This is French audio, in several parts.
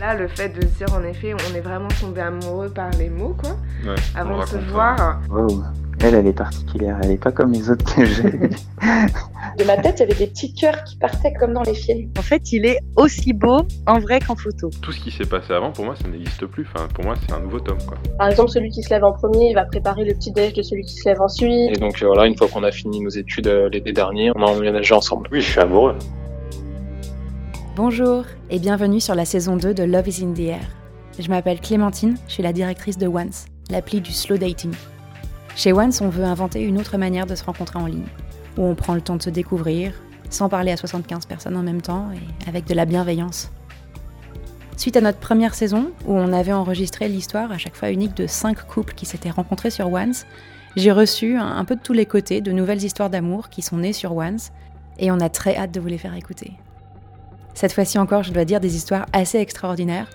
Là, le fait de se dire en effet, on est vraiment tombé amoureux par les mots, quoi, Ouais, avant de se voir. Wow. Elle, elle est particulière. Elle est pas comme les autres que j'ai. De ma tête, il y avait des petits cœurs qui partaient comme dans les films. En fait, il est aussi beau en vrai qu'en photo. Tout ce qui s'est passé avant, pour moi, ça n'existe plus. Enfin, pour moi, c'est un nouveau tome, quoi. Par exemple, celui qui se lève en premier, il va préparer le petit déj de celui qui se lève ensuite. Et donc euh, voilà, une fois qu'on a fini nos études euh, l'été dernier, on a emménagé ensemble. Oui, je suis amoureux. Bonjour et bienvenue sur la saison 2 de Love is in the Air. Je m'appelle Clémentine, je suis la directrice de Once, l'appli du slow dating. Chez Once, on veut inventer une autre manière de se rencontrer en ligne, où on prend le temps de se découvrir, sans parler à 75 personnes en même temps et avec de la bienveillance. Suite à notre première saison, où on avait enregistré l'histoire à chaque fois unique de 5 couples qui s'étaient rencontrés sur Once, j'ai reçu un peu de tous les côtés de nouvelles histoires d'amour qui sont nées sur Once, et on a très hâte de vous les faire écouter. Cette fois-ci encore, je dois dire des histoires assez extraordinaires,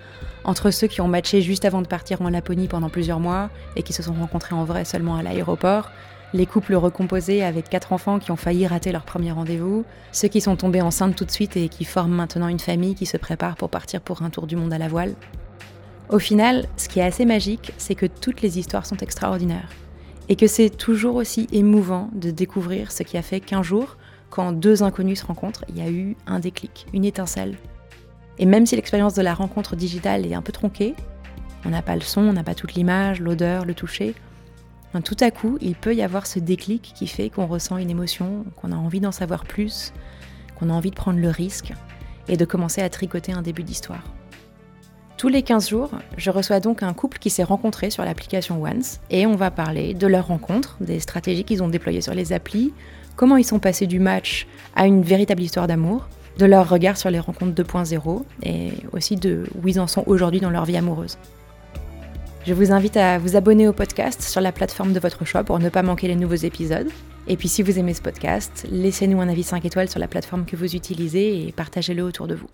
entre ceux qui ont matché juste avant de partir en Laponie pendant plusieurs mois et qui se sont rencontrés en vrai seulement à l'aéroport, les couples recomposés avec quatre enfants qui ont failli rater leur premier rendez-vous, ceux qui sont tombés enceintes tout de suite et qui forment maintenant une famille qui se prépare pour partir pour un tour du monde à la voile. Au final, ce qui est assez magique, c'est que toutes les histoires sont extraordinaires et que c'est toujours aussi émouvant de découvrir ce qui a fait qu'un jour, quand deux inconnus se rencontrent, il y a eu un déclic, une étincelle. Et même si l'expérience de la rencontre digitale est un peu tronquée, on n'a pas le son, on n'a pas toute l'image, l'odeur, le toucher, ben, tout à coup, il peut y avoir ce déclic qui fait qu'on ressent une émotion, qu'on a envie d'en savoir plus, qu'on a envie de prendre le risque et de commencer à tricoter un début d'histoire. Tous les 15 jours, je reçois donc un couple qui s'est rencontré sur l'application Once et on va parler de leur rencontre, des stratégies qu'ils ont déployées sur les applis, comment ils sont passés du match à une véritable histoire d'amour, de leur regard sur les rencontres 2.0 et aussi de où ils en sont aujourd'hui dans leur vie amoureuse. Je vous invite à vous abonner au podcast sur la plateforme de votre choix pour ne pas manquer les nouveaux épisodes. Et puis si vous aimez ce podcast, laissez-nous un avis 5 étoiles sur la plateforme que vous utilisez et partagez-le autour de vous.